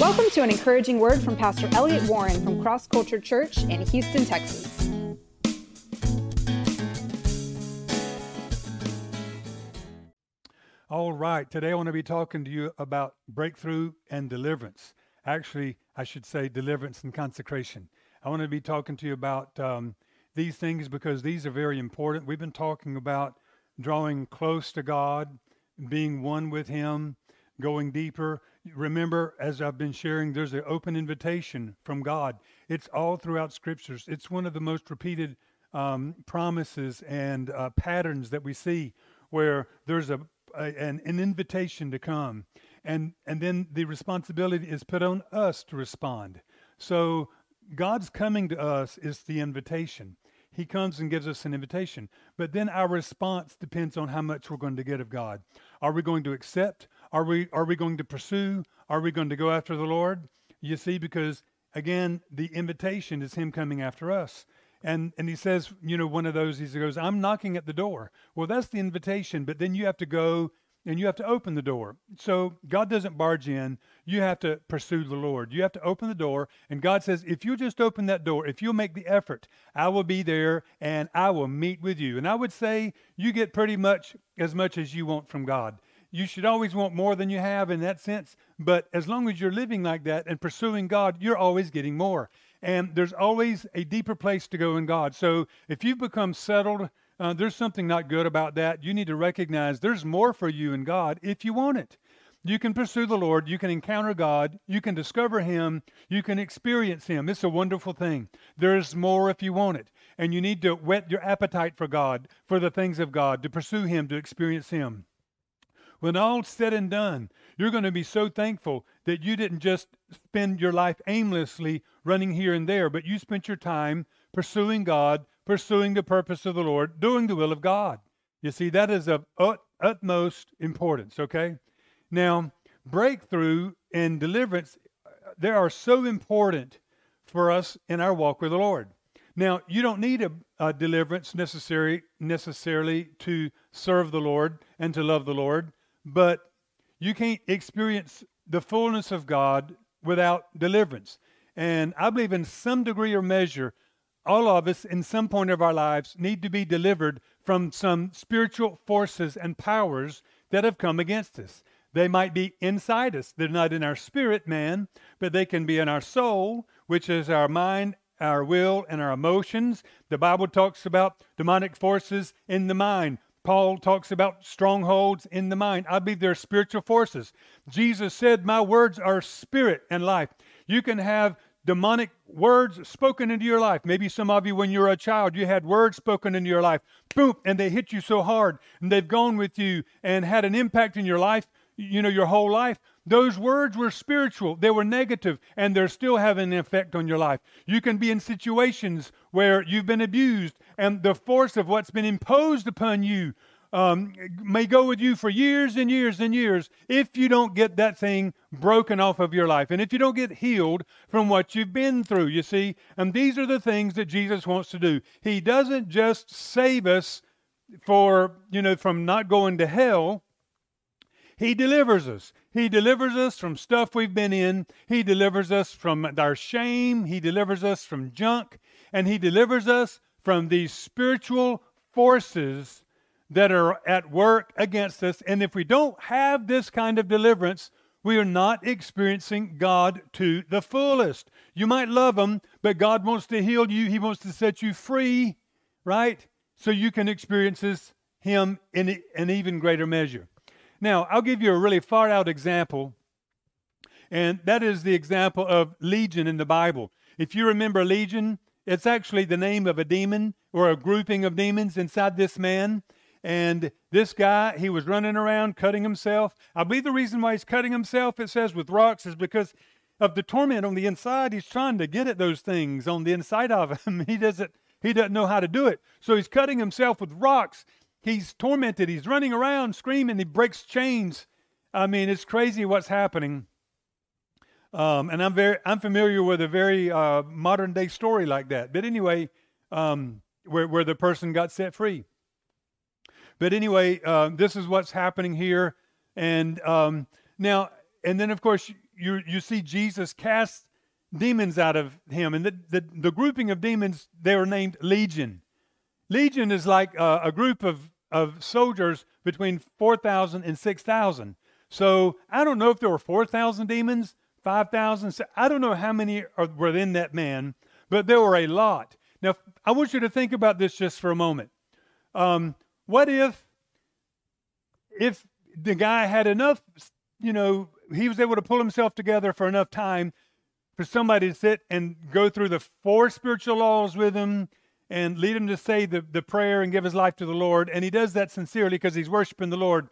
Welcome to an encouraging word from Pastor Elliot Warren from Cross Culture Church in Houston, Texas. All right, today I want to be talking to you about breakthrough and deliverance. Actually, I should say deliverance and consecration. I want to be talking to you about um, these things because these are very important. We've been talking about drawing close to God, being one with Him, going deeper. Remember, as I've been sharing, there's an open invitation from God. It's all throughout scriptures. It's one of the most repeated um, promises and uh, patterns that we see where there's a, a an, an invitation to come. And, and then the responsibility is put on us to respond. So God's coming to us is the invitation. He comes and gives us an invitation. But then our response depends on how much we're going to get of God. Are we going to accept? Are we are we going to pursue? Are we going to go after the Lord? You see, because again, the invitation is him coming after us. And and he says, you know, one of those, he goes, I'm knocking at the door. Well, that's the invitation, but then you have to go and you have to open the door. So God doesn't barge in. You have to pursue the Lord. You have to open the door. And God says, if you just open that door, if you'll make the effort, I will be there and I will meet with you. And I would say you get pretty much as much as you want from God. You should always want more than you have in that sense. But as long as you're living like that and pursuing God, you're always getting more. And there's always a deeper place to go in God. So if you've become settled, uh, there's something not good about that. You need to recognize there's more for you in God if you want it. You can pursue the Lord. You can encounter God. You can discover Him. You can experience Him. It's a wonderful thing. There's more if you want it. And you need to whet your appetite for God, for the things of God, to pursue Him, to experience Him. When all's said and done, you're going to be so thankful that you didn't just spend your life aimlessly running here and there, but you spent your time pursuing God, pursuing the purpose of the Lord, doing the will of God. You see, that is of ut- utmost importance, okay? Now, breakthrough and deliverance, uh, they are so important for us in our walk with the Lord. Now, you don't need a, a deliverance necessary necessarily to serve the Lord and to love the Lord. But you can't experience the fullness of God without deliverance. And I believe in some degree or measure, all of us in some point of our lives need to be delivered from some spiritual forces and powers that have come against us. They might be inside us. They're not in our spirit, man, but they can be in our soul, which is our mind, our will, and our emotions. The Bible talks about demonic forces in the mind. Paul talks about strongholds in the mind. I believe they're spiritual forces. Jesus said, My words are spirit and life. You can have demonic words spoken into your life. Maybe some of you, when you were a child, you had words spoken into your life. Boom, and they hit you so hard, and they've gone with you and had an impact in your life, you know, your whole life. Those words were spiritual, they were negative, and they're still having an effect on your life. You can be in situations where you've been abused, and the force of what's been imposed upon you um, may go with you for years and years and years if you don't get that thing broken off of your life and if you don't get healed from what you've been through, you see. And these are the things that Jesus wants to do. He doesn't just save us for, you know, from not going to hell. He delivers us. He delivers us from stuff we've been in. He delivers us from our shame. He delivers us from junk. And He delivers us from these spiritual forces that are at work against us. And if we don't have this kind of deliverance, we are not experiencing God to the fullest. You might love Him, but God wants to heal you, He wants to set you free, right? So you can experience Him in an even greater measure. Now, I'll give you a really far out example, and that is the example of Legion in the Bible. If you remember Legion, it's actually the name of a demon or a grouping of demons inside this man. And this guy, he was running around cutting himself. I believe the reason why he's cutting himself, it says with rocks, is because of the torment on the inside. He's trying to get at those things on the inside of him. He doesn't he doesn't know how to do it. So he's cutting himself with rocks he's tormented. He's running around screaming. He breaks chains. I mean, it's crazy what's happening. Um, and I'm very I'm familiar with a very uh, modern day story like that. But anyway, um, where where the person got set free. But anyway, uh, this is what's happening here. And um, now, and then of course, you you see Jesus cast demons out of him, and the, the, the grouping of demons they were named Legion. Legion is like a, a group of of soldiers between 4,000 and 6,000. So I don't know if there were 4,000 demons, 5,000. I don't know how many are, were in that man, but there were a lot. Now, I want you to think about this just for a moment. Um, what if, if the guy had enough, you know, he was able to pull himself together for enough time for somebody to sit and go through the four spiritual laws with him and lead him to say the, the prayer and give his life to the Lord. And he does that sincerely because he's worshiping the Lord.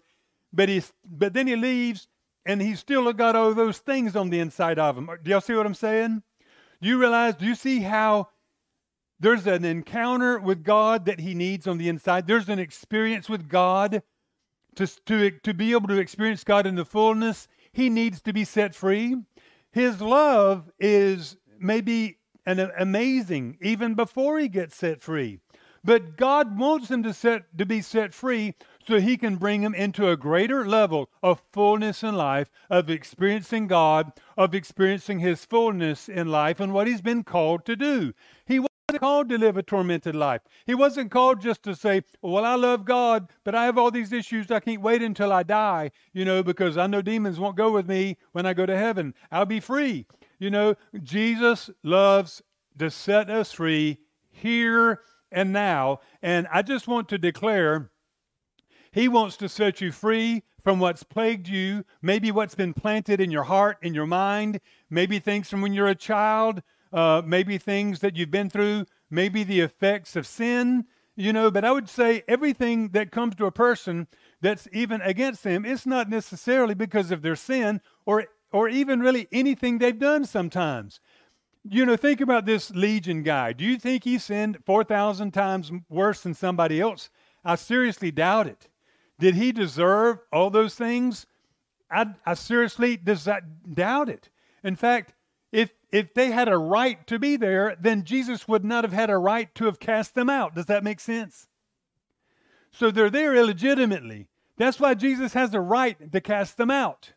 But he's but then he leaves and he's still got all those things on the inside of him. Do y'all see what I'm saying? Do you realize, do you see how there's an encounter with God that he needs on the inside? There's an experience with God. To, to, to be able to experience God in the fullness, he needs to be set free. His love is maybe and amazing even before he gets set free. But God wants him to set to be set free so he can bring him into a greater level of fullness in life, of experiencing God, of experiencing his fullness in life and what he's been called to do. He wasn't called to live a tormented life. He wasn't called just to say, Well, I love God, but I have all these issues. I can't wait until I die, you know, because I know demons won't go with me when I go to heaven. I'll be free. You know, Jesus loves to set us free here and now. And I just want to declare He wants to set you free from what's plagued you, maybe what's been planted in your heart, in your mind, maybe things from when you're a child, uh, maybe things that you've been through, maybe the effects of sin, you know. But I would say everything that comes to a person that's even against them, it's not necessarily because of their sin or or even really anything they've done sometimes. You know, think about this Legion guy. Do you think he sinned 4,000 times worse than somebody else? I seriously doubt it. Did he deserve all those things? I, I seriously doubt it. In fact, if, if they had a right to be there, then Jesus would not have had a right to have cast them out. Does that make sense? So they're there illegitimately. That's why Jesus has a right to cast them out,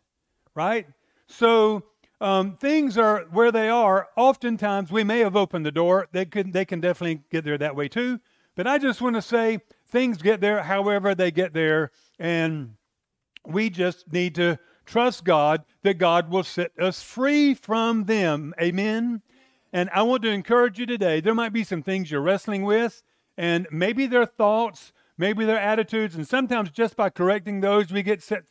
right? So um, things are where they are. Oftentimes, we may have opened the door. They can they can definitely get there that way too. But I just want to say things get there however they get there, and we just need to trust God that God will set us free from them. Amen. And I want to encourage you today. There might be some things you're wrestling with, and maybe they're thoughts, maybe they're attitudes, and sometimes just by correcting those, we get set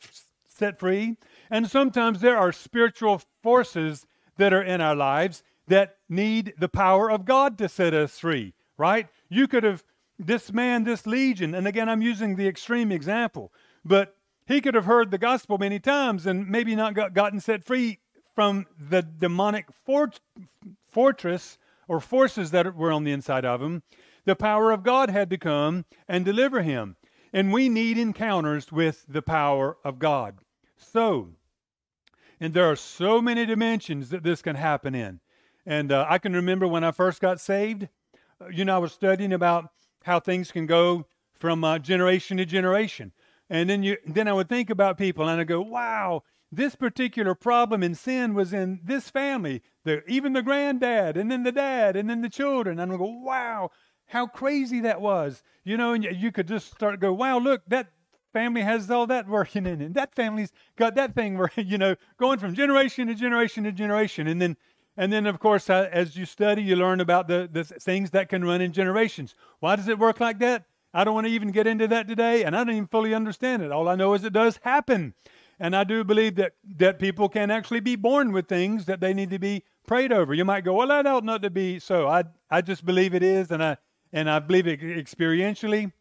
set free. And sometimes there are spiritual forces that are in our lives that need the power of God to set us free, right? You could have, this man, this legion, and again, I'm using the extreme example, but he could have heard the gospel many times and maybe not got, gotten set free from the demonic fort, fortress or forces that were on the inside of him. The power of God had to come and deliver him. And we need encounters with the power of God. So, and there are so many dimensions that this can happen in. And uh, I can remember when I first got saved, uh, you know, I was studying about how things can go from uh, generation to generation. And then you then I would think about people and I go, wow, this particular problem in sin was in this family, the, even the granddad, and then the dad, and then the children. And I go, wow, how crazy that was. You know, and you could just start to go, wow, look, that family has all that working in it. That family's got that thing where, you know, going from generation to generation to generation. And then, and then of course, uh, as you study, you learn about the, the things that can run in generations. Why does it work like that? I don't want to even get into that today, and I don't even fully understand it. All I know is it does happen. And I do believe that, that people can actually be born with things that they need to be prayed over. You might go, well, that ought not to be so. I, I just believe it is, and I, and I believe it experientially.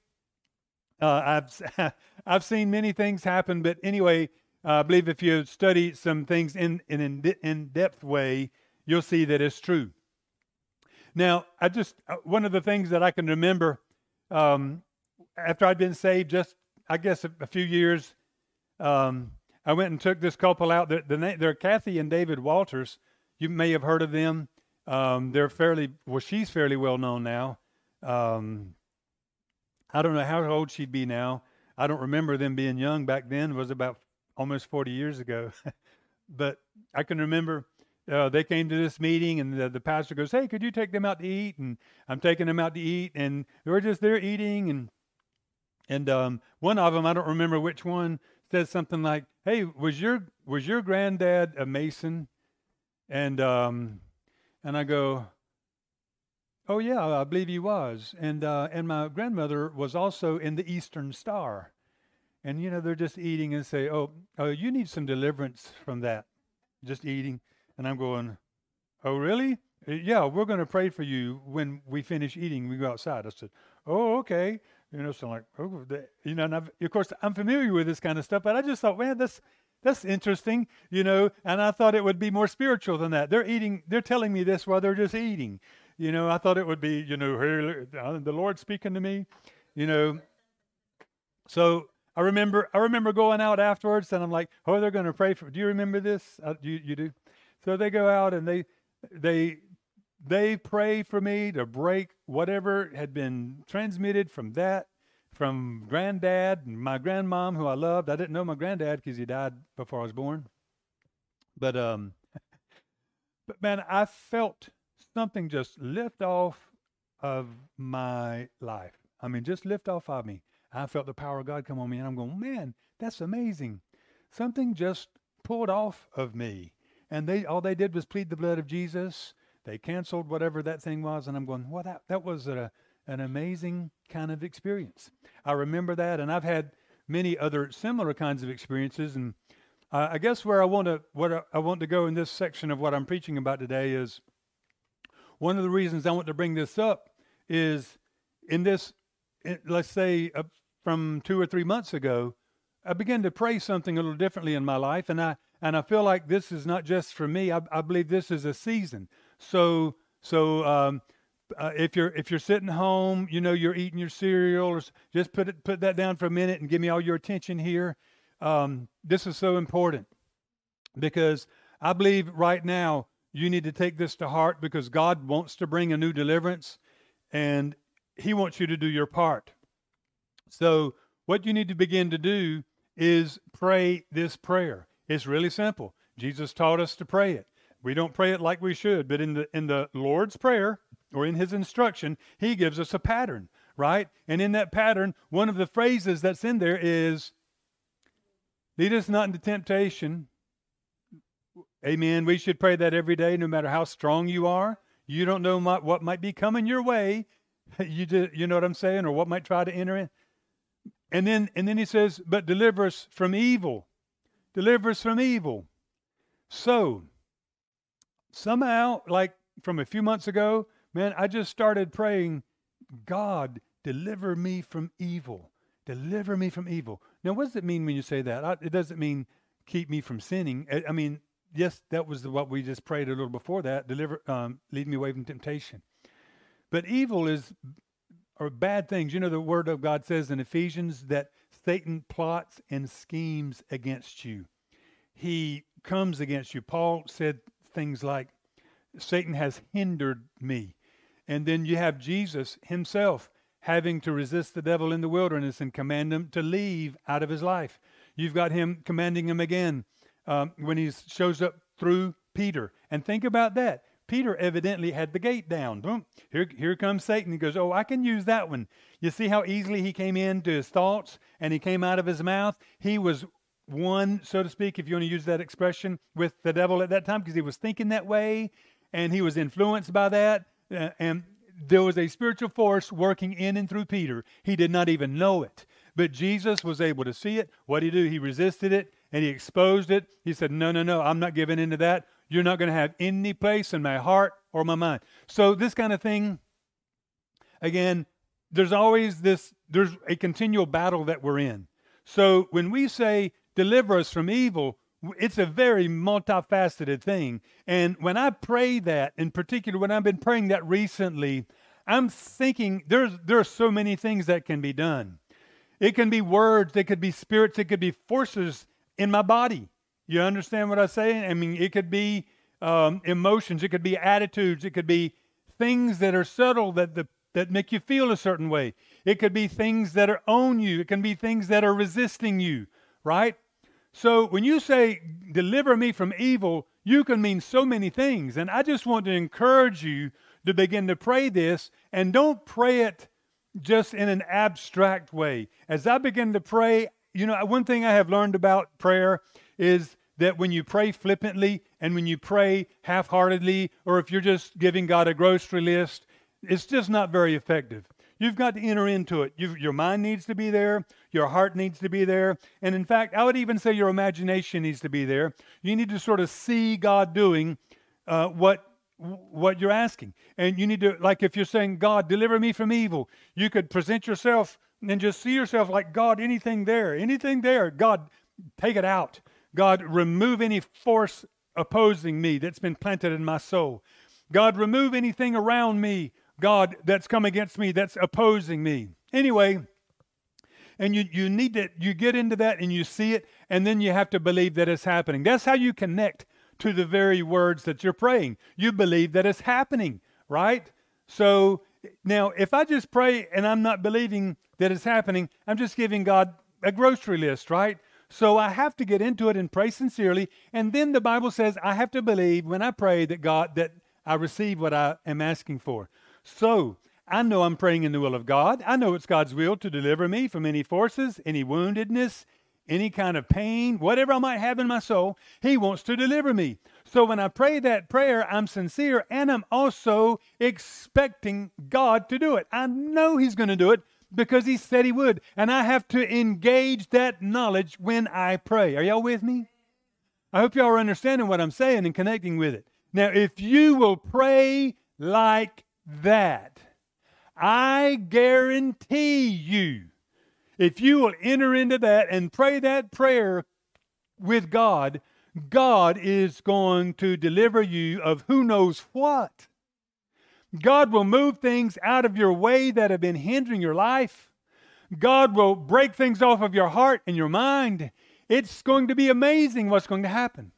Uh, I've I've seen many things happen, but anyway, uh, I believe if you study some things in in in depth way, you'll see that it's true. Now, I just uh, one of the things that I can remember um, after I'd been saved, just I guess a, a few years, um, I went and took this couple out. They're, they're Kathy and David Walters. You may have heard of them. Um, they're fairly well. She's fairly well known now. Um, I don't know how old she'd be now. I don't remember them being young back then. It was about almost 40 years ago. but I can remember uh, they came to this meeting and the, the pastor goes, Hey, could you take them out to eat? And I'm taking them out to eat and they were just there eating. And, and um, one of them, I don't remember which one, says something like, Hey, was your, was your granddad a Mason? And, um, and I go, Oh yeah, I believe he was. And, uh, and my grandmother was also in the Eastern Star. And, you know, they're just eating and say, Oh, oh you need some deliverance from that. Just eating. And I'm going, Oh, really? Uh, yeah, we're going to pray for you when we finish eating. We go outside. I said, Oh, okay. You know, so I'm like, oh, you know, and I've, of course I'm familiar with this kind of stuff, but I just thought, man, that's that's interesting, you know. And I thought it would be more spiritual than that. They're eating. They're telling me this while they're just eating. You know, I thought it would be, you know, uh, the Lord speaking to me, you know. So I remember, I remember going out afterwards, and I'm like, oh, they're going to pray for. Do you remember this? Uh, you you do. So they go out and they they they pray for me to break whatever had been transmitted from that from granddad and my grandmom who I loved. I didn't know my granddad because he died before I was born. But um but man, I felt something just lift off of my life. I mean, just lift off of me. I felt the power of God come on me, and I'm going, man, that's amazing. Something just pulled off of me. And they all they did was plead the blood of Jesus. They canceled whatever that thing was, and I'm going, well, that that was a, an amazing kind of experience. I remember that, and I've had many other similar kinds of experiences. And uh, I guess where I want to what I want to go in this section of what I'm preaching about today is one of the reasons I want to bring this up is in this, let's say, uh, from two or three months ago, I began to pray something a little differently in my life, and I and I feel like this is not just for me. I, I believe this is a season. So so um, uh, if you're if you're sitting home, you know you're eating your cereal, or just put it put that down for a minute and give me all your attention here. Um, this is so important because I believe right now you need to take this to heart because God wants to bring a new deliverance, and He wants you to do your part. So what you need to begin to do is pray this prayer. It's really simple. Jesus taught us to pray it. We don't pray it like we should, but in the in the Lord's prayer or in his instruction, he gives us a pattern, right? And in that pattern, one of the phrases that's in there is lead us not into temptation. Amen. We should pray that every day no matter how strong you are. You don't know what might be coming your way. You do, you know what I'm saying or what might try to enter in. And then and then he says, "But deliver us from evil." Deliver us from evil. So, somehow, like from a few months ago, man, I just started praying, God, deliver me from evil. Deliver me from evil. Now, what does it mean when you say that? It doesn't mean keep me from sinning. I mean, yes, that was what we just prayed a little before that. Deliver, um, lead me away from temptation. But evil is, or bad things. You know, the Word of God says in Ephesians that Satan plots and schemes against you. He comes against you. Paul said things like, Satan has hindered me. And then you have Jesus himself having to resist the devil in the wilderness and command him to leave out of his life. You've got him commanding him again um, when he shows up through Peter. And think about that. Peter evidently had the gate down. Boom. Here, here comes Satan. He goes, Oh, I can use that one. You see how easily he came into his thoughts and he came out of his mouth? He was one, so to speak, if you want to use that expression, with the devil at that time because he was thinking that way and he was influenced by that. Uh, and there was a spiritual force working in and through Peter. He did not even know it. But Jesus was able to see it. What did he do? He resisted it and he exposed it. He said, No, no, no, I'm not giving into that. You're not going to have any place in my heart or my mind. So, this kind of thing, again, there's always this, there's a continual battle that we're in. So, when we say, deliver us from evil, it's a very multifaceted thing. And when I pray that, in particular, when I've been praying that recently, I'm thinking there's there are so many things that can be done. It can be words, it could be spirits, it could be forces in my body. You understand what I'm saying? I mean, it could be um, emotions, it could be attitudes, it could be things that are subtle that the, that make you feel a certain way. It could be things that are own you. It can be things that are resisting you, right? So when you say, deliver me from evil, you can mean so many things. And I just want to encourage you to begin to pray this and don't pray it just in an abstract way. As I begin to pray, you know, one thing I have learned about prayer is that when you pray flippantly and when you pray half heartedly, or if you're just giving God a grocery list, it's just not very effective. You've got to enter into it. You've, your mind needs to be there. Your heart needs to be there. And in fact, I would even say your imagination needs to be there. You need to sort of see God doing uh, what what you're asking. And you need to, like, if you're saying, God, deliver me from evil, you could present yourself and just see yourself like, God, anything there, anything there, God, take it out. God, remove any force opposing me that's been planted in my soul. God, remove anything around me, God, that's come against me, that's opposing me. Anyway, and you, you need to, you get into that and you see it, and then you have to believe that it's happening. That's how you connect to the very words that you're praying. You believe that it's happening, right? So now, if I just pray and I'm not believing that it's happening, I'm just giving God a grocery list, right? So I have to get into it and pray sincerely. And then the Bible says I have to believe when I pray that God, that I receive what I am asking for. So I know I'm praying in the will of God. I know it's God's will to deliver me from any forces, any woundedness, any kind of pain, whatever I might have in my soul. He wants to deliver me. So when I pray that prayer, I'm sincere and I'm also expecting God to do it. I know He's going to do it because he said he would. And I have to engage that knowledge when I pray. Are y'all with me? I hope y'all are understanding what I'm saying and connecting with it. Now, if you will pray like that, I guarantee you, if you will enter into that and pray that prayer with God, God is going to deliver you of who knows what. God will move things out of your way that have been hindering your life. God will break things off of your heart and your mind. It's going to be amazing what's going to happen.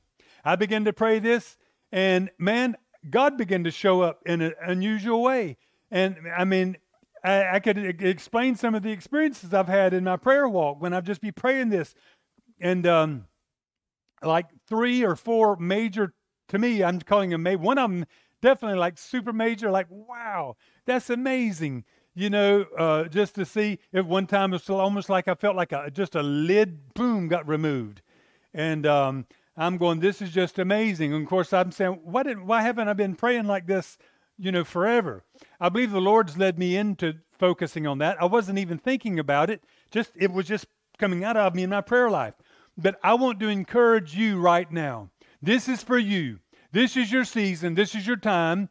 I began to pray this, and man, God began to show up in an unusual way. And I mean, I, I could explain some of the experiences I've had in my prayer walk when I've just be praying this. And um, like three or four major, to me, I'm calling them, one of them definitely like super major, like, wow, that's amazing. You know, uh, just to see at one time it's almost like I felt like a, just a lid, boom, got removed. And um, I'm going, this is just amazing. And of course, I'm saying, why, did, why haven't I been praying like this, you know, forever? I believe the Lord's led me into focusing on that. I wasn't even thinking about it. Just it was just coming out of me in my prayer life. But I want to encourage you right now. This is for you. This is your season. This is your time.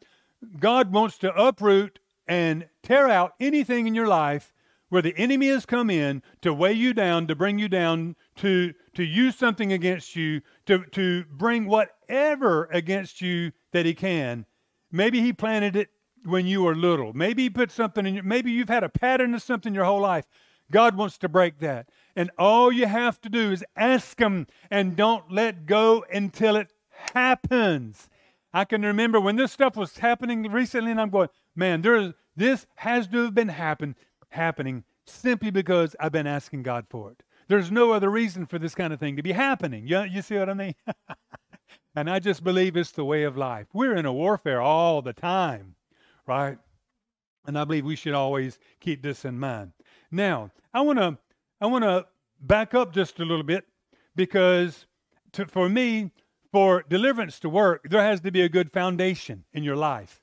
God wants to uproot and tear out anything in your life where the enemy has come in to weigh you down, to bring you down, to, to use something against you, to, to bring whatever against you that he can. Maybe he planted it when you were little. Maybe he put something in your, maybe you've had a pattern of something your whole life. God wants to break that. And all you have to do is ask him and don't let go until it happens. I can remember when this stuff was happening recently, and I'm going, man, there is, this has to have been happen, happening simply because I've been asking God for it. There's no other reason for this kind of thing to be happening. You, you see what I mean? and I just believe it's the way of life. We're in a warfare all the time, right? And I believe we should always keep this in mind. Now, I want to I want to back up just a little bit because to, for me, for deliverance to work, there has to be a good foundation in your life,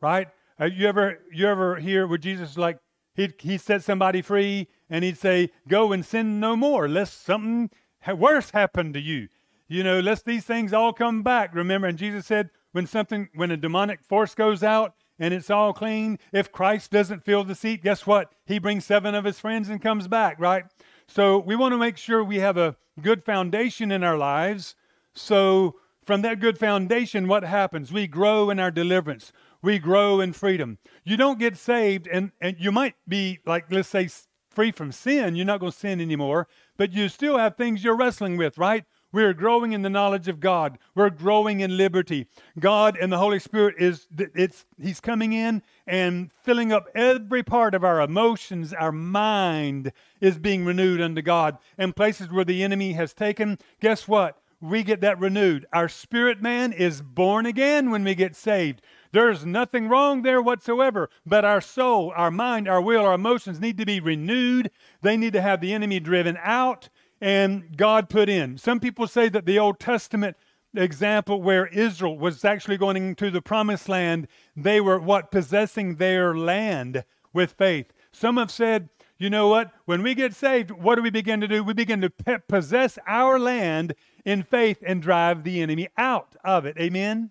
right? Uh, you ever you ever hear where Jesus like he he set somebody free and he'd say, "Go and sin no more, lest something worse happen to you." You know, lest these things all come back. Remember, and Jesus said, when something when a demonic force goes out and it's all clean, if Christ doesn't fill the seat, guess what? He brings seven of his friends and comes back, right? So we want to make sure we have a good foundation in our lives so, from that good foundation, what happens? We grow in our deliverance, we grow in freedom. You don't get saved, and, and you might be, like, let's say, free from sin. You're not going to sin anymore, but you still have things you're wrestling with, right? We're growing in the knowledge of God. We're growing in liberty. God and the Holy Spirit is it's he's coming in and filling up every part of our emotions. Our mind is being renewed unto God. And places where the enemy has taken, guess what? We get that renewed. Our spirit man is born again when we get saved. There's nothing wrong there whatsoever, but our soul, our mind, our will, our emotions need to be renewed. They need to have the enemy driven out and God put in. Some people say that the Old Testament example where Israel was actually going to the promised land, they were what? Possessing their land with faith. Some have said, you know what? When we get saved, what do we begin to do? We begin to pe- possess our land in faith and drive the enemy out of it. Amen?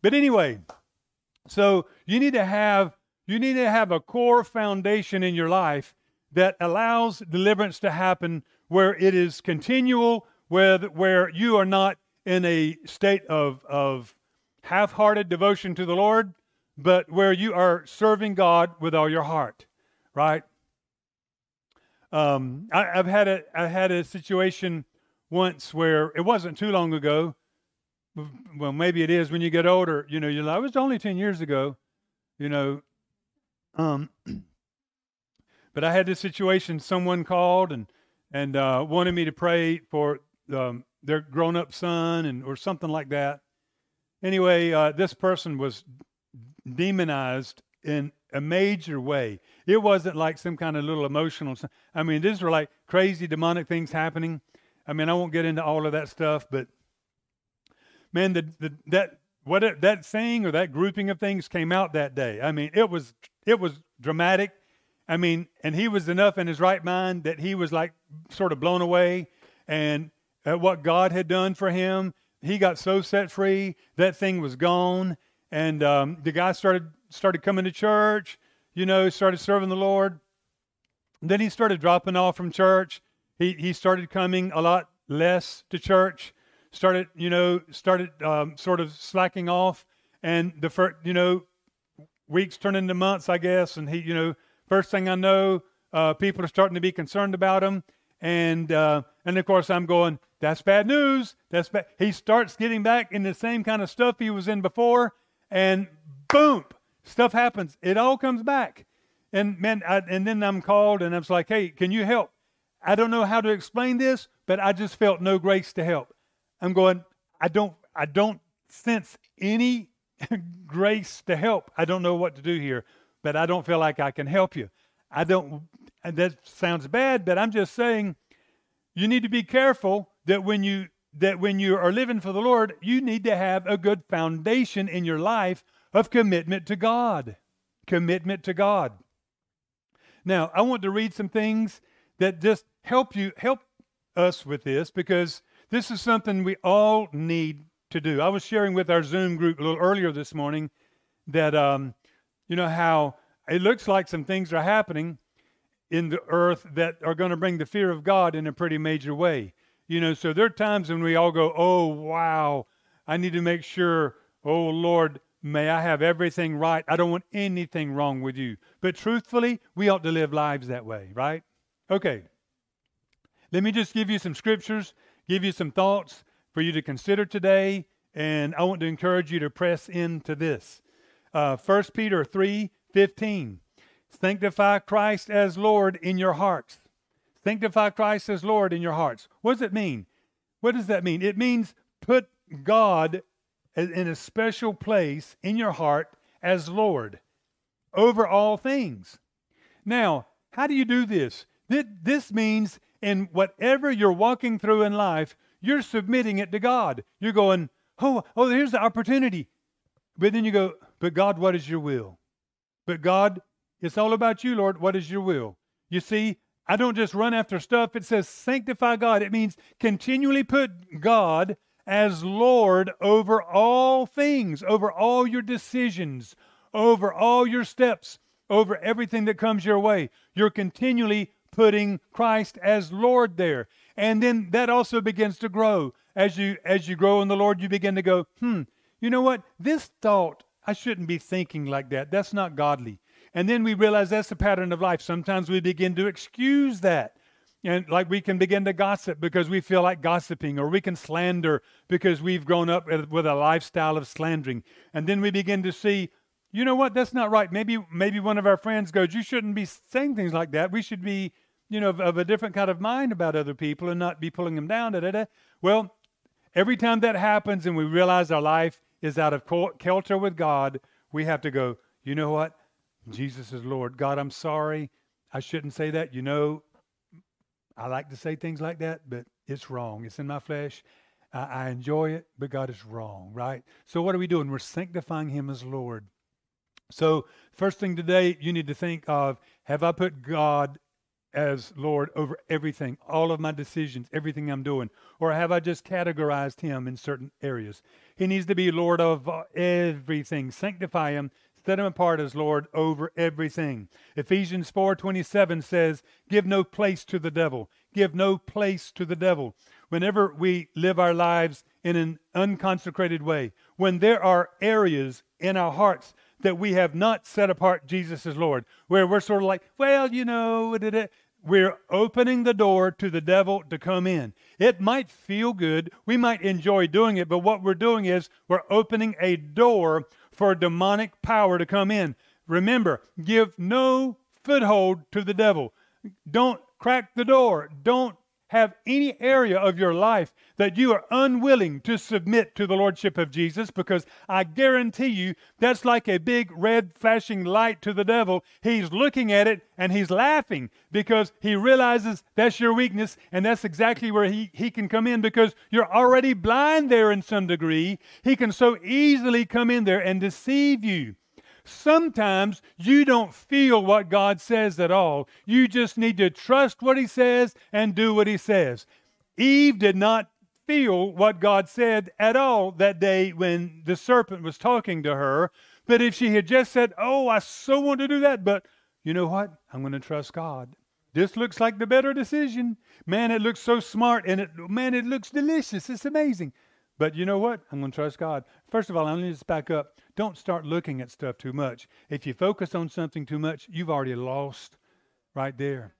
But anyway, so you need to have you need to have a core foundation in your life that allows deliverance to happen where it is continual, where, where you are not in a state of, of half hearted devotion to the Lord, but where you are serving God with all your heart, right? Um, I, have had a I had a situation once where it wasn't too long ago. Well, maybe it is when you get older. You know, you I was only ten years ago. You know, um, but I had this situation. Someone called and and uh, wanted me to pray for um, their grown-up son and or something like that. Anyway, uh, this person was demonized in a major way. It wasn't like some kind of little emotional. I mean, these were like crazy demonic things happening. I mean, I won't get into all of that stuff, but man, the, the that what it, that saying or that grouping of things came out that day. I mean, it was it was dramatic. I mean, and he was enough in his right mind that he was like sort of blown away and at what God had done for him. He got so set free, that thing was gone. And um, the guy started started coming to church, you know, started serving the Lord. then he started dropping off from church. He, he started coming a lot less to church, started, you know, started um, sort of slacking off. And the first, you know, weeks turned into months, I guess. And he, you know, First thing I know, uh, people are starting to be concerned about him. And, uh, and of course, I'm going, that's bad news. That's bad. He starts getting back in the same kind of stuff he was in before. And boom, stuff happens. It all comes back. And man, I, and then I'm called and I was like, hey, can you help? I don't know how to explain this, but I just felt no grace to help. I'm going, I don't, I don't sense any grace to help. I don't know what to do here but I don't feel like I can help you. I don't, that sounds bad, but I'm just saying you need to be careful that when you that when you are living for the Lord, you need to have a good foundation in your life of commitment to God. Commitment to God. Now, I want to read some things that just help you help us with this because this is something we all need to do. I was sharing with our Zoom group a little earlier this morning that um, you know how it looks like some things are happening in the earth that are going to bring the fear of God in a pretty major way. You know, so there are times when we all go, oh, wow, I need to make sure, oh, Lord, may I have everything right. I don't want anything wrong with you. But truthfully, we ought to live lives that way, right? Okay. Let me just give you some scriptures, give you some thoughts for you to consider today, and I want to encourage you to press into this. Uh, 1 Peter 3 15. Sanctify Christ as Lord in your hearts. Sanctify Christ as Lord in your hearts. What does it mean? What does that mean? It means put God in a special place in your heart as Lord over all things. Now, how do you do this? This means in whatever you're walking through in life, you're submitting it to God. You're going, oh, oh, here's the opportunity. But then you go, but God, what is your will? But God, it's all about you, Lord. What is your will? You see, I don't just run after stuff. It says sanctify God. It means continually put God as Lord over all things, over all your decisions, over all your steps, over everything that comes your way. You're continually putting Christ as Lord there. And then that also begins to grow. As you as you grow in the Lord, you begin to go, "Hmm, you know what? This thought I shouldn't be thinking like that. That's not godly. And then we realize that's the pattern of life. Sometimes we begin to excuse that. and like we can begin to gossip because we feel like gossiping, or we can slander because we've grown up with a lifestyle of slandering. And then we begin to see, you know what, that's not right. Maybe maybe one of our friends goes, You shouldn't be saying things like that. We should be, you know, of, of a different kind of mind about other people and not be pulling them down. Da, da, da. Well, every time that happens and we realize our life is out of kilter with God, we have to go, you know what? Jesus is Lord. God, I'm sorry. I shouldn't say that. You know, I like to say things like that, but it's wrong. It's in my flesh. I, I enjoy it, but God is wrong, right? So what are we doing? We're sanctifying Him as Lord. So first thing today, you need to think of: Have I put God as Lord over everything, all of my decisions, everything I'm doing? Or have I just categorized him in certain areas? He needs to be Lord of uh, everything. Sanctify him, set him apart as Lord over everything. Ephesians 4:27 says, "Give no place to the devil. Give no place to the devil." Whenever we live our lives in an unconsecrated way, when there are areas in our hearts that we have not set apart Jesus as Lord, where we're sort of like, well, you know, we're opening the door to the devil to come in. It might feel good. We might enjoy doing it, but what we're doing is we're opening a door for demonic power to come in. Remember, give no foothold to the devil. Don't crack the door. Don't have any area of your life that you are unwilling to submit to the Lordship of Jesus because I guarantee you that's like a big red flashing light to the devil. He's looking at it and he's laughing because he realizes that's your weakness and that's exactly where he, he can come in because you're already blind there in some degree. He can so easily come in there and deceive you. Sometimes you don't feel what God says at all. You just need to trust what He says and do what He says. Eve did not feel what God said at all that day when the serpent was talking to her. But if she had just said, Oh, I so want to do that, but you know what? I'm going to trust God. This looks like the better decision. Man, it looks so smart and it man, it looks delicious. It's amazing. But you know what? I'm going to trust God. First of all, I need to just back up. Don't start looking at stuff too much. If you focus on something too much, you've already lost right there.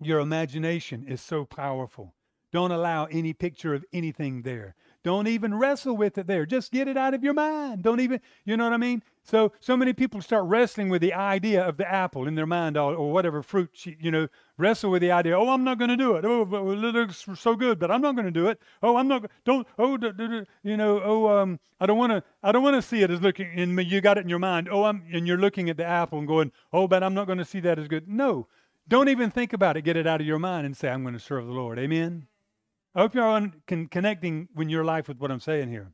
Your imagination is so powerful. Don't allow any picture of anything there. Don't even wrestle with it there. Just get it out of your mind. Don't even, you know what I mean? So, so many people start wrestling with the idea of the apple in their mind or, or whatever fruit, you know, wrestle with the idea, oh, I'm not going to do it. Oh, it looks so good, but I'm not going to do it. Oh, I'm not, don't, oh, you know, oh, um, I don't want to, I don't want to see it as looking, and you got it in your mind. Oh, I'm, and you're looking at the apple and going, oh, but I'm not going to see that as good. No, don't even think about it. Get it out of your mind and say, I'm going to serve the Lord. Amen. I hope you're on, con- connecting in your life with what I'm saying here.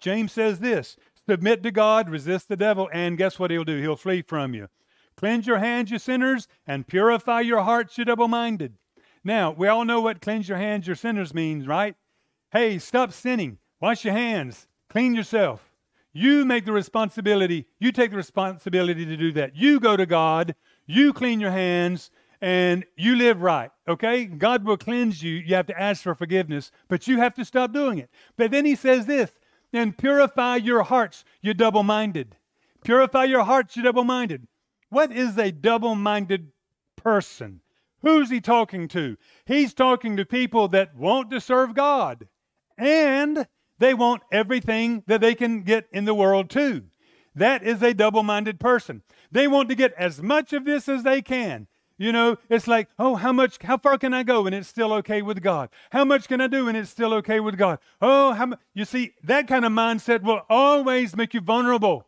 James says this submit to God, resist the devil, and guess what he'll do? He'll flee from you. Cleanse your hands, you sinners, and purify your hearts, you double minded. Now, we all know what cleanse your hands, you sinners means, right? Hey, stop sinning. Wash your hands. Clean yourself. You make the responsibility, you take the responsibility to do that. You go to God, you clean your hands, and you live right, okay? God will cleanse you. You have to ask for forgiveness, but you have to stop doing it. But then he says this and purify your hearts, you double minded. Purify your hearts, you double minded. What is a double minded person? Who's he talking to? He's talking to people that want to serve God and they want everything that they can get in the world too. That is a double minded person. They want to get as much of this as they can. You know, it's like, oh, how much, how far can I go and it's still okay with God? How much can I do and it's still okay with God? Oh, how? You see, that kind of mindset will always make you vulnerable.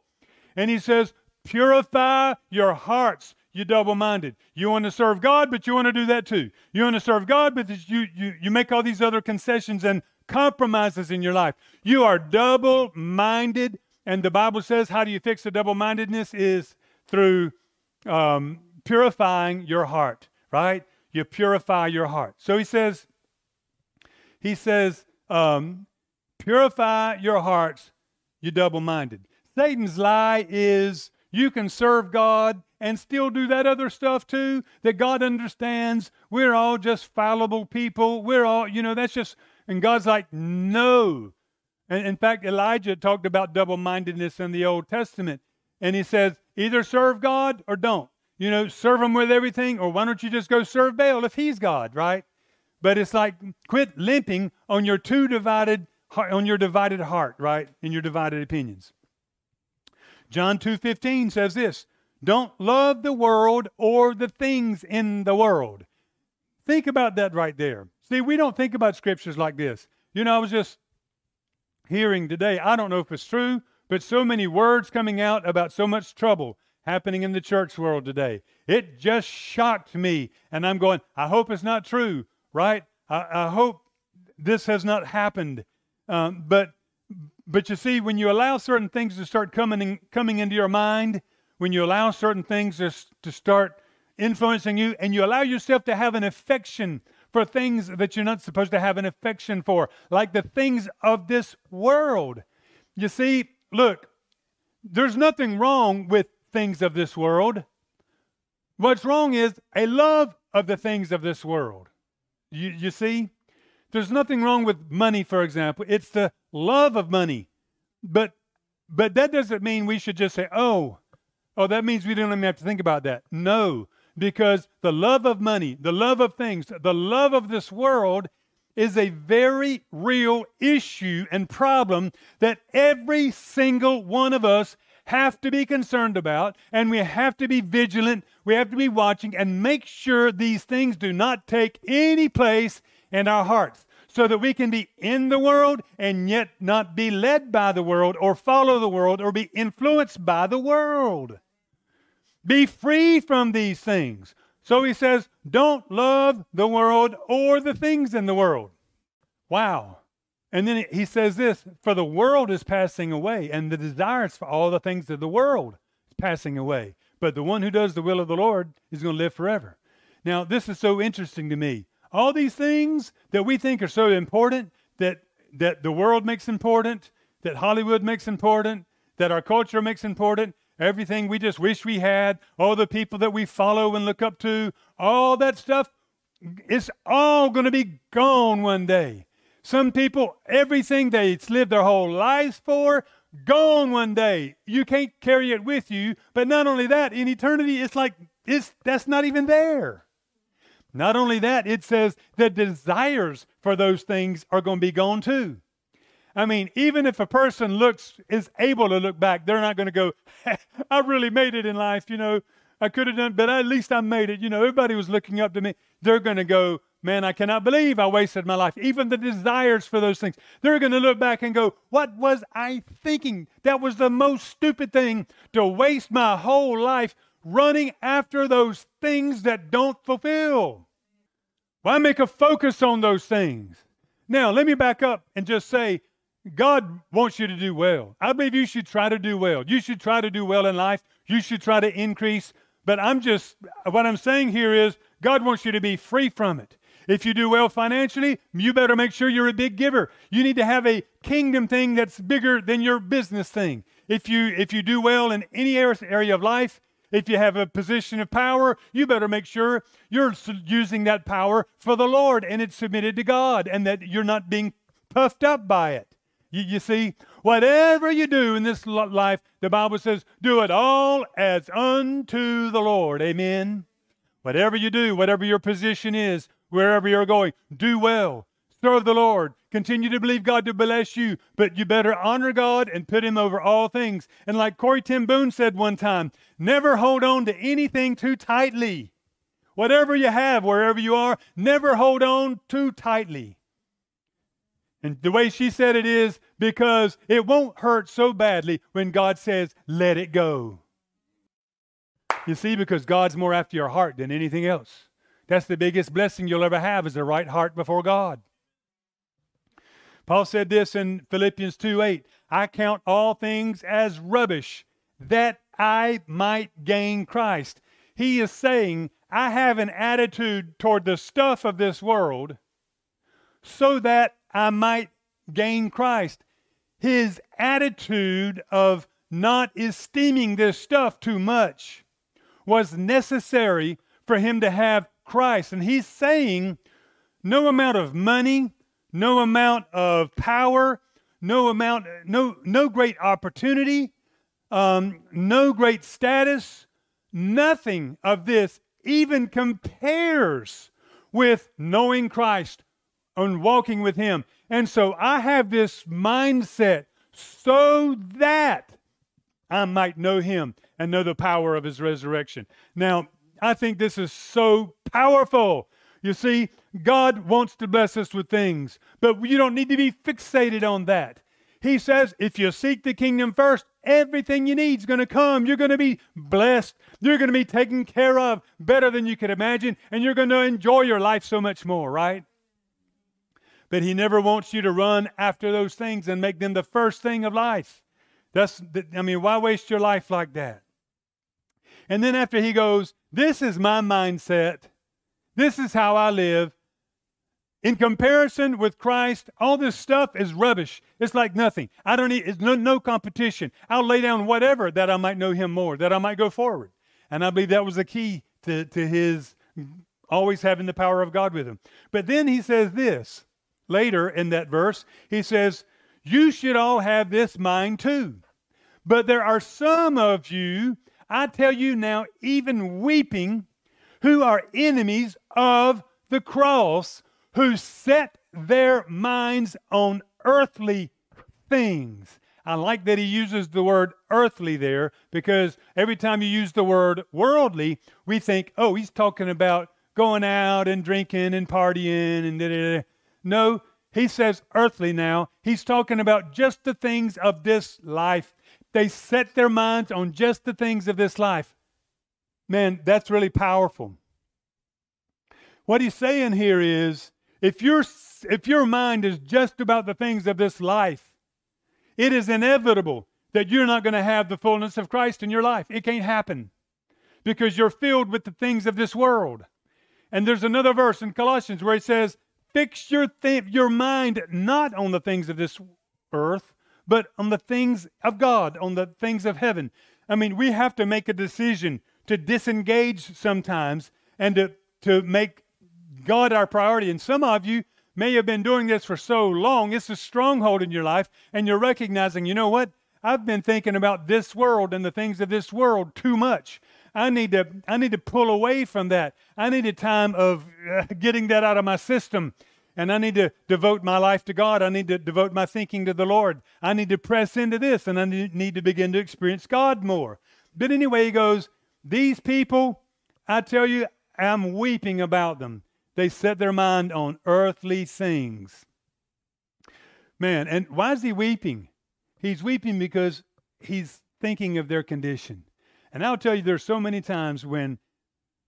And he says, purify your hearts, you double minded. You want to serve God, but you want to do that too. You want to serve God, but you, you, you make all these other concessions and compromises in your life. You are double minded. And the Bible says, how do you fix the double mindedness? Is through um, purifying your heart, right? You purify your heart. So he says, he says, um, purify your hearts, you double minded. Satan's lie is you can serve God and still do that other stuff too, that God understands. We're all just fallible people. We're all, you know, that's just, and God's like, no. And in fact, Elijah talked about double mindedness in the Old Testament. And he says, either serve God or don't. You know, serve him with everything, or why don't you just go serve Baal if he's God, right? But it's like quit limping on your two divided on your divided heart, right? In your divided opinions. John 2:15 says this, don't love the world or the things in the world. Think about that right there. See, we don't think about scriptures like this. You know, I was just hearing today, I don't know if it's true, but so many words coming out about so much trouble happening in the church world today. It just shocked me. And I'm going, I hope it's not true, right? I, I hope this has not happened. Um, but but you see, when you allow certain things to start coming in, coming into your mind, when you allow certain things to, to start influencing you, and you allow yourself to have an affection for things that you're not supposed to have an affection for, like the things of this world. You see, look, there's nothing wrong with things of this world. What's wrong is a love of the things of this world. You, you see? There's nothing wrong with money, for example. It's the love of money. But but that doesn't mean we should just say, oh, oh, that means we don't even have to think about that. No, because the love of money, the love of things, the love of this world is a very real issue and problem that every single one of us have to be concerned about, and we have to be vigilant. We have to be watching and make sure these things do not take any place in our hearts so that we can be in the world and yet not be led by the world or follow the world or be influenced by the world. Be free from these things. So he says, don't love the world or the things in the world. Wow. And then he says this For the world is passing away, and the desires for all the things of the world is passing away. But the one who does the will of the Lord is going to live forever. Now, this is so interesting to me. All these things that we think are so important, that, that the world makes important, that Hollywood makes important, that our culture makes important, everything we just wish we had, all the people that we follow and look up to, all that stuff, it's all going to be gone one day. Some people, everything they've lived their whole lives for, gone one day. You can't carry it with you. But not only that, in eternity, it's like it's that's not even there. Not only that, it says the desires for those things are going to be gone too. I mean, even if a person looks is able to look back, they're not going to go, I really made it in life, you know. I could have done, but at least I made it. You know, everybody was looking up to me. They're going to go, man, I cannot believe I wasted my life. Even the desires for those things. They're going to look back and go, what was I thinking? That was the most stupid thing to waste my whole life running after those things that don't fulfill. Why make a focus on those things? Now, let me back up and just say, God wants you to do well. I believe you should try to do well. You should try to do well in life. You should try to increase. But I'm just, what I'm saying here is, God wants you to be free from it. If you do well financially, you better make sure you're a big giver. You need to have a kingdom thing that's bigger than your business thing. If you if you do well in any area of life, if you have a position of power, you better make sure you're using that power for the Lord and it's submitted to God and that you're not being puffed up by it. You, you see, whatever you do in this life, the Bible says, do it all as unto the Lord. Amen. Whatever you do, whatever your position is, wherever you're going, do well. Serve the Lord. Continue to believe God to bless you, but you better honor God and put Him over all things. And like Corrie ten Boom said one time, never hold on to anything too tightly. Whatever you have, wherever you are, never hold on too tightly. And the way she said it is because it won't hurt so badly when God says, let it go. You see, because God's more after your heart than anything else. That's the biggest blessing you'll ever have is a right heart before God. Paul said this in Philippians 2 8 I count all things as rubbish that I might gain Christ. He is saying, I have an attitude toward the stuff of this world so that I might gain Christ. His attitude of not esteeming this stuff too much was necessary for him to have Christ. And he's saying no amount of money, no amount of power, no amount, no, no great opportunity, um, no great status, nothing of this even compares with knowing Christ and walking with Him. And so I have this mindset so that I might know Him and know the power of His resurrection. Now, I think this is so powerful. You see, God wants to bless us with things, but you don't need to be fixated on that. He says, if you seek the kingdom first, everything you need is going to come. You're going to be blessed. You're going to be taken care of better than you could imagine, and you're going to enjoy your life so much more, right? But He never wants you to run after those things and make them the first thing of life. That's, I mean, why waste your life like that? And then after He goes, This is my mindset. This is how I live. In comparison with Christ, all this stuff is rubbish. It's like nothing. I don't need, it's no, no competition. I'll lay down whatever that I might know him more, that I might go forward. And I believe that was the key to, to his always having the power of God with him. But then he says this later in that verse. He says, You should all have this mind too. But there are some of you, I tell you now, even weeping, who are enemies of the cross who set their minds on earthly things. I like that he uses the word earthly there because every time you use the word worldly, we think, oh, he's talking about going out and drinking and partying and da da da. No, he says earthly now. He's talking about just the things of this life. They set their minds on just the things of this life. Man, that's really powerful. What he's saying here is if, your if your mind is just about the things of this life, it is inevitable that you're not going to have the fullness of Christ in your life. It can't happen because you're filled with the things of this world. And there's another verse in Colossians where he says, Fix your, th- your mind not on the things of this earth, but on the things of God, on the things of heaven. I mean, we have to make a decision to disengage sometimes and to, to make God our priority. And some of you may have been doing this for so long, it's a stronghold in your life, and you're recognizing, you know what? I've been thinking about this world and the things of this world too much. I need to I need to pull away from that. I need a time of uh, getting that out of my system. And I need to devote my life to God. I need to devote my thinking to the Lord. I need to press into this and I need to begin to experience God more. But anyway, he goes, These people, I tell you, I'm weeping about them. They set their mind on earthly things. Man, and why is he weeping? He's weeping because he's thinking of their condition. And I'll tell you, there's so many times when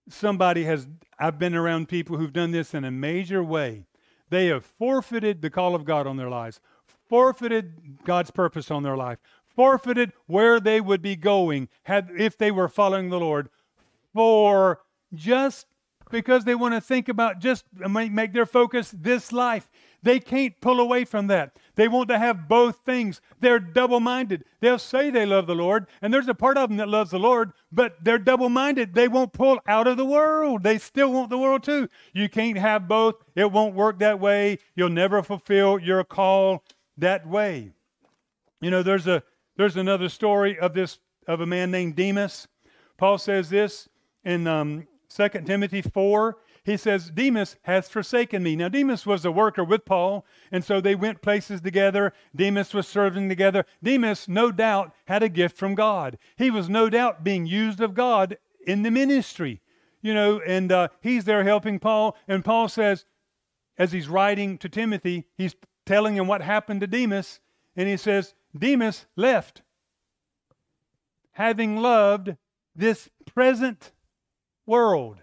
somebody has, I've been around people who've done this in a major way. They have forfeited the call of God on their lives, forfeited God's purpose on their life, forfeited where they would be going had if they were following the Lord for just because they want to think about just make their focus this life. They can't pull away from that. They want to have both things. They're double minded. They'll say they love the Lord, and there's a part of them that loves the Lord, but they're double minded. They won't pull out of the world. They still want the world too. You can't have both. It won't work that way. You'll never fulfill your call that way. You know, there's a there's another story of this of a man named Demas. Paul says this in um, 2 Timothy 4, he says, Demas has forsaken me. Now, Demas was a worker with Paul, and so they went places together. Demas was serving together. Demas, no doubt, had a gift from God. He was no doubt being used of God in the ministry, you know, and uh, he's there helping Paul. And Paul says, as he's writing to Timothy, he's telling him what happened to Demas, and he says, Demas left, having loved this present world.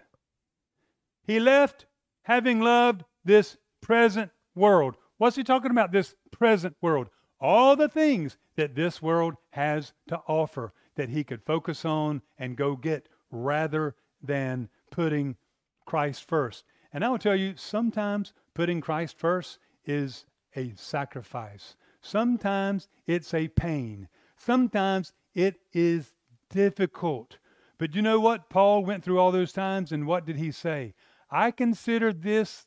He left having loved this present world. What's he talking about? This present world. All the things that this world has to offer that he could focus on and go get rather than putting Christ first. And I will tell you, sometimes putting Christ first is a sacrifice. Sometimes it's a pain. Sometimes it is difficult. But you know what? Paul went through all those times, and what did he say? I consider this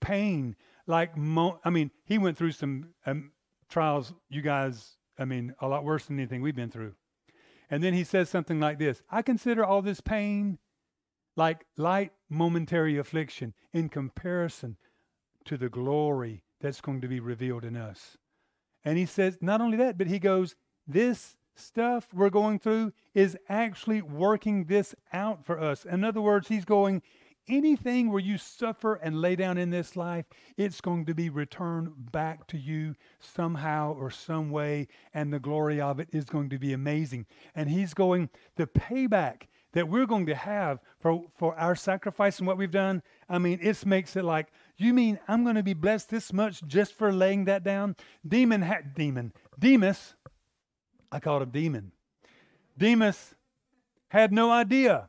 pain like, mo- I mean, he went through some um, trials, you guys, I mean, a lot worse than anything we've been through. And then he says something like this I consider all this pain like light momentary affliction in comparison to the glory that's going to be revealed in us. And he says, not only that, but he goes, This stuff we're going through is actually working this out for us. In other words, he's going, anything where you suffer and lay down in this life, it's going to be returned back to you somehow or some way, and the glory of it is going to be amazing. And he's going, the payback that we're going to have for, for our sacrifice and what we've done, I mean, it makes it like, you mean I'm going to be blessed this much just for laying that down? Demon, ha- demon, Demas, I called him demon. Demas had no idea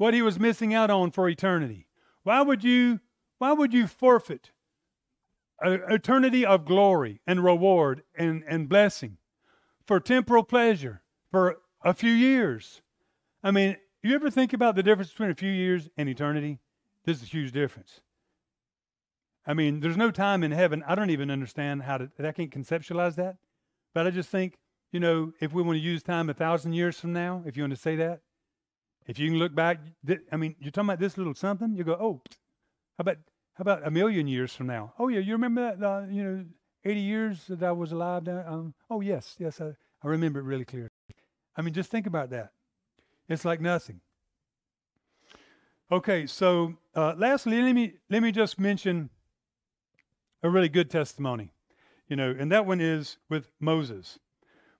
what he was missing out on for eternity. Why would you, why would you forfeit eternity of glory and reward and, and blessing for temporal pleasure for a few years? I mean, you ever think about the difference between a few years and eternity? This is a huge difference. I mean, there's no time in heaven. I don't even understand how to, I can't conceptualize that. But I just think, you know, if we want to use time a thousand years from now, if you want to say that, if you can look back, I mean, you're talking about this little something, you go, oh, how about, how about a million years from now? Oh, yeah, you remember that, uh, you know, 80 years that I was alive? Um, oh, yes, yes, I, I remember it really clear. I mean, just think about that. It's like nothing. Okay, so uh, lastly, let me let me just mention a really good testimony, you know, and that one is with Moses.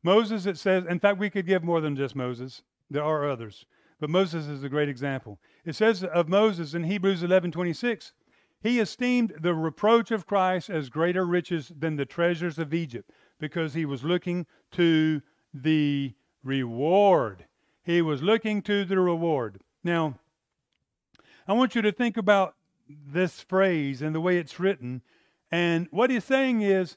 Moses, it says, in fact, we could give more than just Moses. There are others, but Moses is a great example. It says of Moses in Hebrews 11 26, he esteemed the reproach of Christ as greater riches than the treasures of Egypt because he was looking to the reward he was looking to the reward. Now, I want you to think about this phrase and the way it's written. And what he's saying is,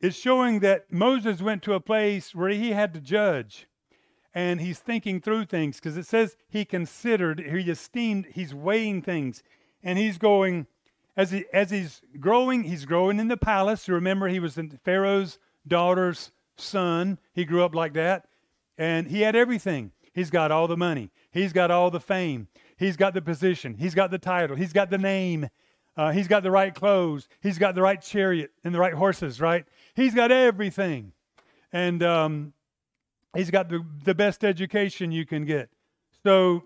it's showing that Moses went to a place where he had to judge. And he's thinking through things because it says he considered, he esteemed, he's weighing things. And he's going, as, he, as he's growing, he's growing in the palace. You remember, he was Pharaoh's daughter's son. He grew up like that. And he had everything. He's got all the money. He's got all the fame. He's got the position. He's got the title. He's got the name. Uh, he's got the right clothes. He's got the right chariot and the right horses, right? He's got everything. And um, he's got the, the best education you can get. So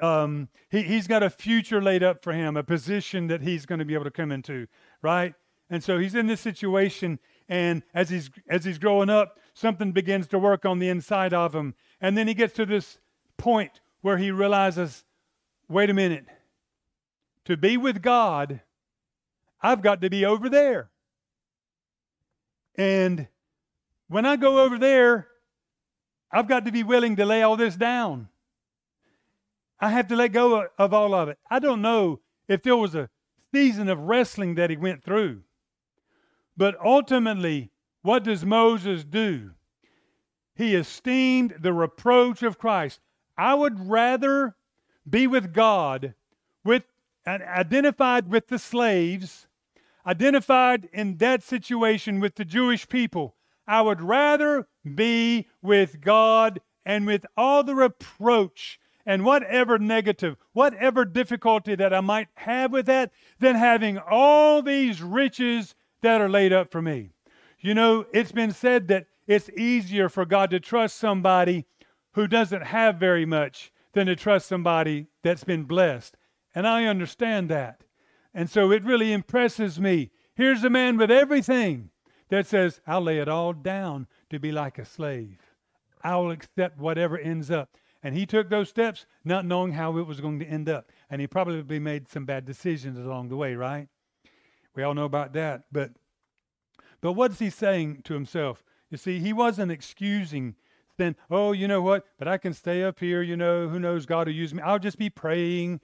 um, he, he's got a future laid up for him, a position that he's going to be able to come into, right? And so he's in this situation, and as he's as he's growing up, something begins to work on the inside of him. And then he gets to this point where he realizes wait a minute, to be with God, I've got to be over there. And when I go over there, I've got to be willing to lay all this down. I have to let go of all of it. I don't know if there was a season of wrestling that he went through. But ultimately, what does Moses do? He esteemed the reproach of Christ. I would rather be with God, with and identified with the slaves, identified in that situation with the Jewish people. I would rather be with God and with all the reproach and whatever negative, whatever difficulty that I might have with that, than having all these riches that are laid up for me. You know, it's been said that it's easier for God to trust somebody who doesn't have very much than to trust somebody that's been blessed. And I understand that. And so it really impresses me. Here's a man with everything that says, I'll lay it all down to be like a slave. I will accept whatever ends up. And he took those steps not knowing how it was going to end up. And he probably made some bad decisions along the way, right? We all know about that. But but what's he saying to himself? You see, he wasn't excusing then, oh, you know what? But I can stay up here, you know, who knows, God will use me. I'll just be praying.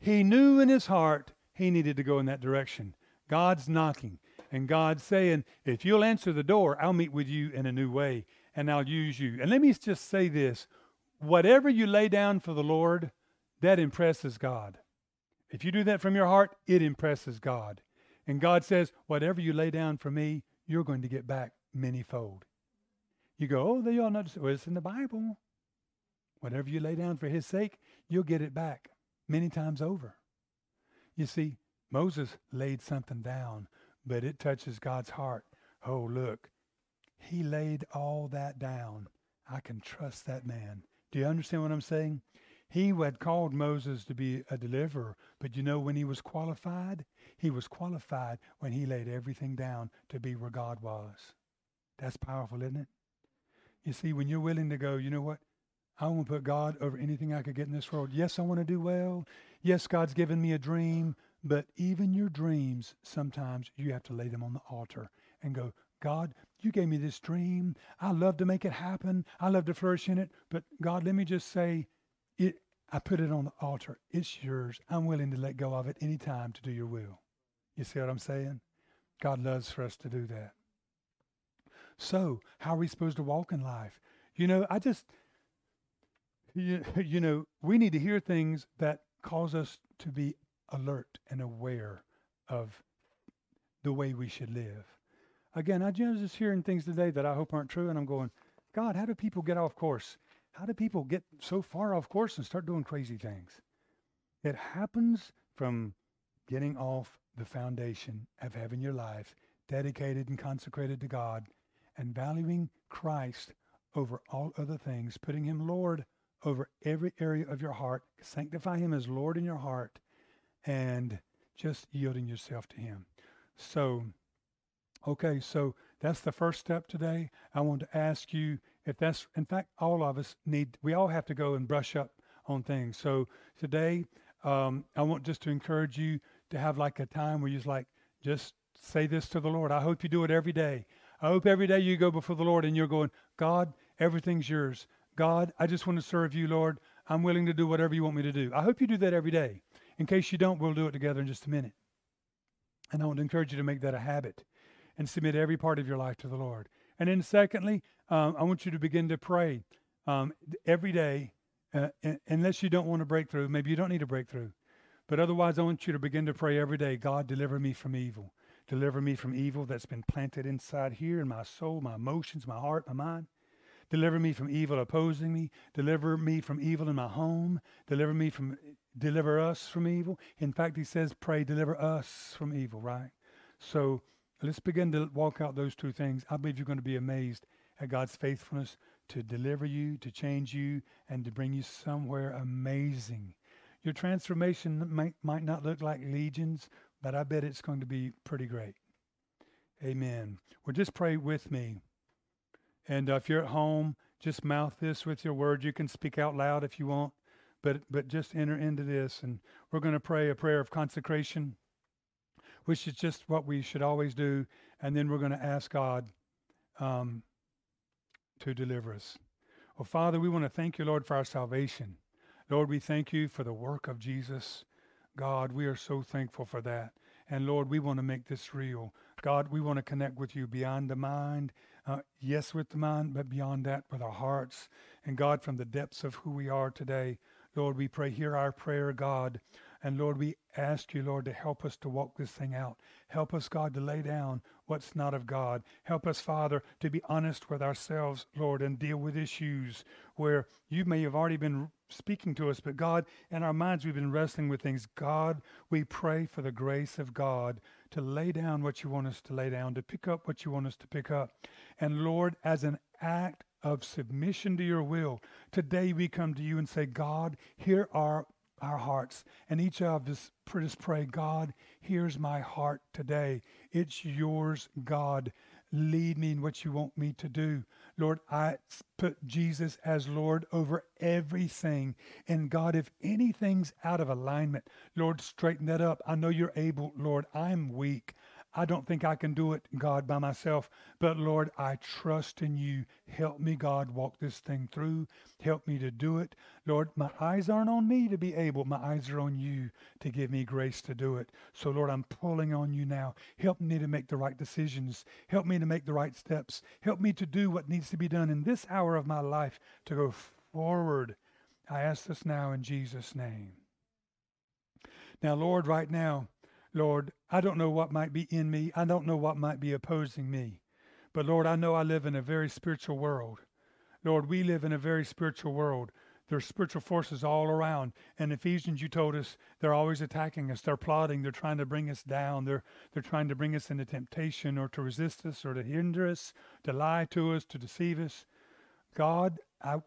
He knew in his heart he needed to go in that direction. God's knocking, and God's saying, if you'll answer the door, I'll meet with you in a new way, and I'll use you. And let me just say this whatever you lay down for the Lord, that impresses God. If you do that from your heart, it impresses God. And God says, whatever you lay down for me, you're going to get back manyfold. You go, oh, they all know. Well, it's in the Bible. Whatever you lay down for his sake, you'll get it back many times over. You see, Moses laid something down, but it touches God's heart. Oh, look, he laid all that down. I can trust that man. Do you understand what I'm saying? He had called Moses to be a deliverer, but you know when he was qualified? He was qualified when he laid everything down to be where God was. That's powerful, isn't it? You see, when you're willing to go, you know what? I want to put God over anything I could get in this world. Yes, I want to do well. Yes, God's given me a dream. But even your dreams, sometimes you have to lay them on the altar and go, God, you gave me this dream. I love to make it happen. I love to flourish in it. But God, let me just say, it, I put it on the altar. It's yours. I'm willing to let go of it anytime to do your will. You see what I'm saying? God loves for us to do that. So, how are we supposed to walk in life? You know, I just, you, you know, we need to hear things that cause us to be alert and aware of the way we should live. Again, I just hearing things today that I hope aren't true, and I'm going, God, how do people get off course? How do people get so far off course and start doing crazy things? It happens from getting off the foundation of having your life dedicated and consecrated to God and valuing Christ over all other things, putting Him Lord over every area of your heart, sanctify Him as Lord in your heart, and just yielding yourself to Him. So, okay, so that's the first step today. I want to ask you if that's, in fact, all of us need, we all have to go and brush up on things. So today, um, I want just to encourage you to have like a time where you just like, just say this to the Lord. I hope you do it every day. I hope every day you go before the Lord and you're going, God, everything's yours. God, I just want to serve you, Lord. I'm willing to do whatever you want me to do. I hope you do that every day. In case you don't, we'll do it together in just a minute. And I want to encourage you to make that a habit and submit every part of your life to the Lord. And then, secondly, um, I want you to begin to pray um, every day, uh, unless you don't want a breakthrough. Maybe you don't need a breakthrough. But otherwise, I want you to begin to pray every day God, deliver me from evil. Deliver me from evil that's been planted inside here in my soul, my emotions, my heart, my mind. Deliver me from evil opposing me. Deliver me from evil in my home. Deliver me from, deliver us from evil. In fact, he says, pray, deliver us from evil, right? So let's begin to walk out those two things. I believe you're going to be amazed at God's faithfulness to deliver you, to change you, and to bring you somewhere amazing. Your transformation might, might not look like legions, but I bet it's going to be pretty great. Amen. Well, just pray with me. And uh, if you're at home, just mouth this with your words. You can speak out loud if you want, but but just enter into this, and we're going to pray a prayer of consecration, which is just what we should always do. And then we're going to ask God um, to deliver us. Well, Father, we want to thank you, Lord, for our salvation. Lord, we thank you for the work of Jesus. God, we are so thankful for that. And Lord, we want to make this real. God, we want to connect with you beyond the mind, uh, yes, with the mind, but beyond that, with our hearts. And God, from the depths of who we are today, Lord, we pray, hear our prayer, God. And Lord, we ask you, Lord, to help us to walk this thing out. Help us, God, to lay down what's not of God. Help us, Father, to be honest with ourselves, Lord, and deal with issues where you may have already been speaking to us, but God, in our minds, we've been wrestling with things. God, we pray for the grace of God to lay down what you want us to lay down, to pick up what you want us to pick up. And Lord, as an act of submission to your will, today we come to you and say, God, here are our hearts. And each of us just pray, God, here's my heart today. It's yours, God. Lead me in what you want me to do. Lord, I put Jesus as Lord over everything. And God, if anything's out of alignment, Lord, straighten that up. I know you're able, Lord. I'm weak. I don't think I can do it, God, by myself. But Lord, I trust in you. Help me, God, walk this thing through. Help me to do it. Lord, my eyes aren't on me to be able. My eyes are on you to give me grace to do it. So, Lord, I'm pulling on you now. Help me to make the right decisions. Help me to make the right steps. Help me to do what needs to be done in this hour of my life to go forward. I ask this now in Jesus' name. Now, Lord, right now, Lord, I don't know what might be in me. I don't know what might be opposing me. But Lord, I know I live in a very spiritual world. Lord, we live in a very spiritual world. There's spiritual forces all around. And Ephesians, you told us they're always attacking us. They're plotting. They're trying to bring us down. They're they're trying to bring us into temptation or to resist us or to hinder us, to lie to us, to deceive us. God, I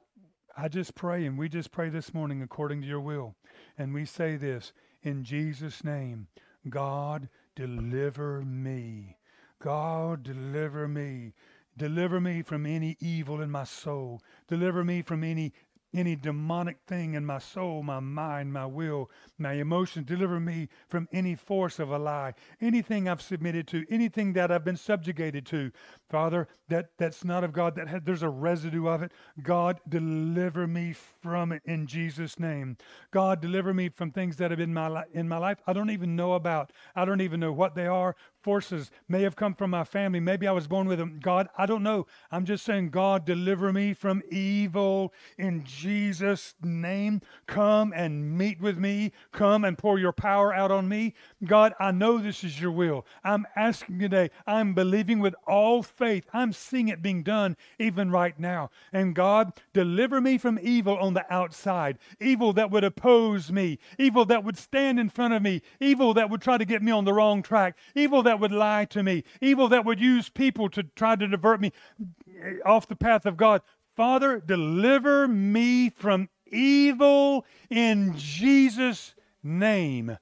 I just pray and we just pray this morning according to your will. And we say this in Jesus' name. God, deliver me. God, deliver me. Deliver me from any evil in my soul. Deliver me from any any demonic thing in my soul, my mind, my will, my emotions. Deliver me from any force of a lie, anything I've submitted to, anything that I've been subjugated to. Father, that, that's not of God, that had, there's a residue of it. God, deliver me from it in Jesus' name. God, deliver me from things that have been my li- in my life I don't even know about. I don't even know what they are. Forces may have come from my family. Maybe I was born with them. God, I don't know. I'm just saying, God, deliver me from evil in Jesus' name. Come and meet with me. Come and pour your power out on me. God, I know this is your will. I'm asking today. I'm believing with all faith. I'm seeing it being done even right now. And God, deliver me from evil on the outside, evil that would oppose me, evil that would stand in front of me, evil that would try to get me on the wrong track, evil that would lie to me, evil that would use people to try to divert me off the path of God. Father, deliver me from evil in Jesus' name.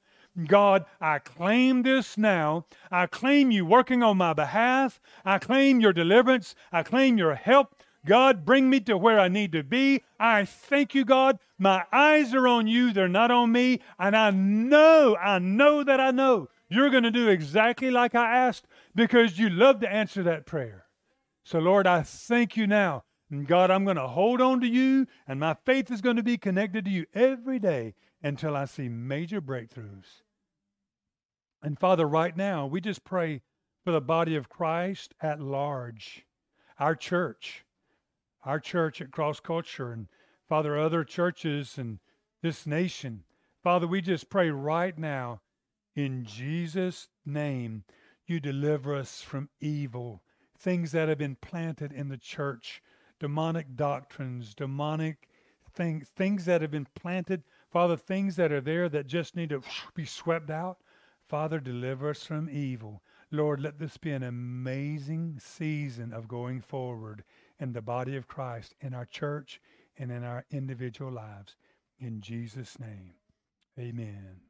God, I claim this now. I claim you working on my behalf. I claim your deliverance. I claim your help. God, bring me to where I need to be. I thank you, God. My eyes are on you, they're not on me. And I know, I know that I know you're going to do exactly like I asked because you love to answer that prayer. So, Lord, I thank you now. And God, I'm going to hold on to you, and my faith is going to be connected to you every day until I see major breakthroughs. And Father, right now, we just pray for the body of Christ at large, our church, our church at Cross Culture, and Father, other churches and this nation. Father, we just pray right now in Jesus' name, you deliver us from evil, things that have been planted in the church, demonic doctrines, demonic things, things that have been planted. Father, things that are there that just need to be swept out. Father, deliver us from evil. Lord, let this be an amazing season of going forward in the body of Christ, in our church, and in our individual lives. In Jesus' name, amen.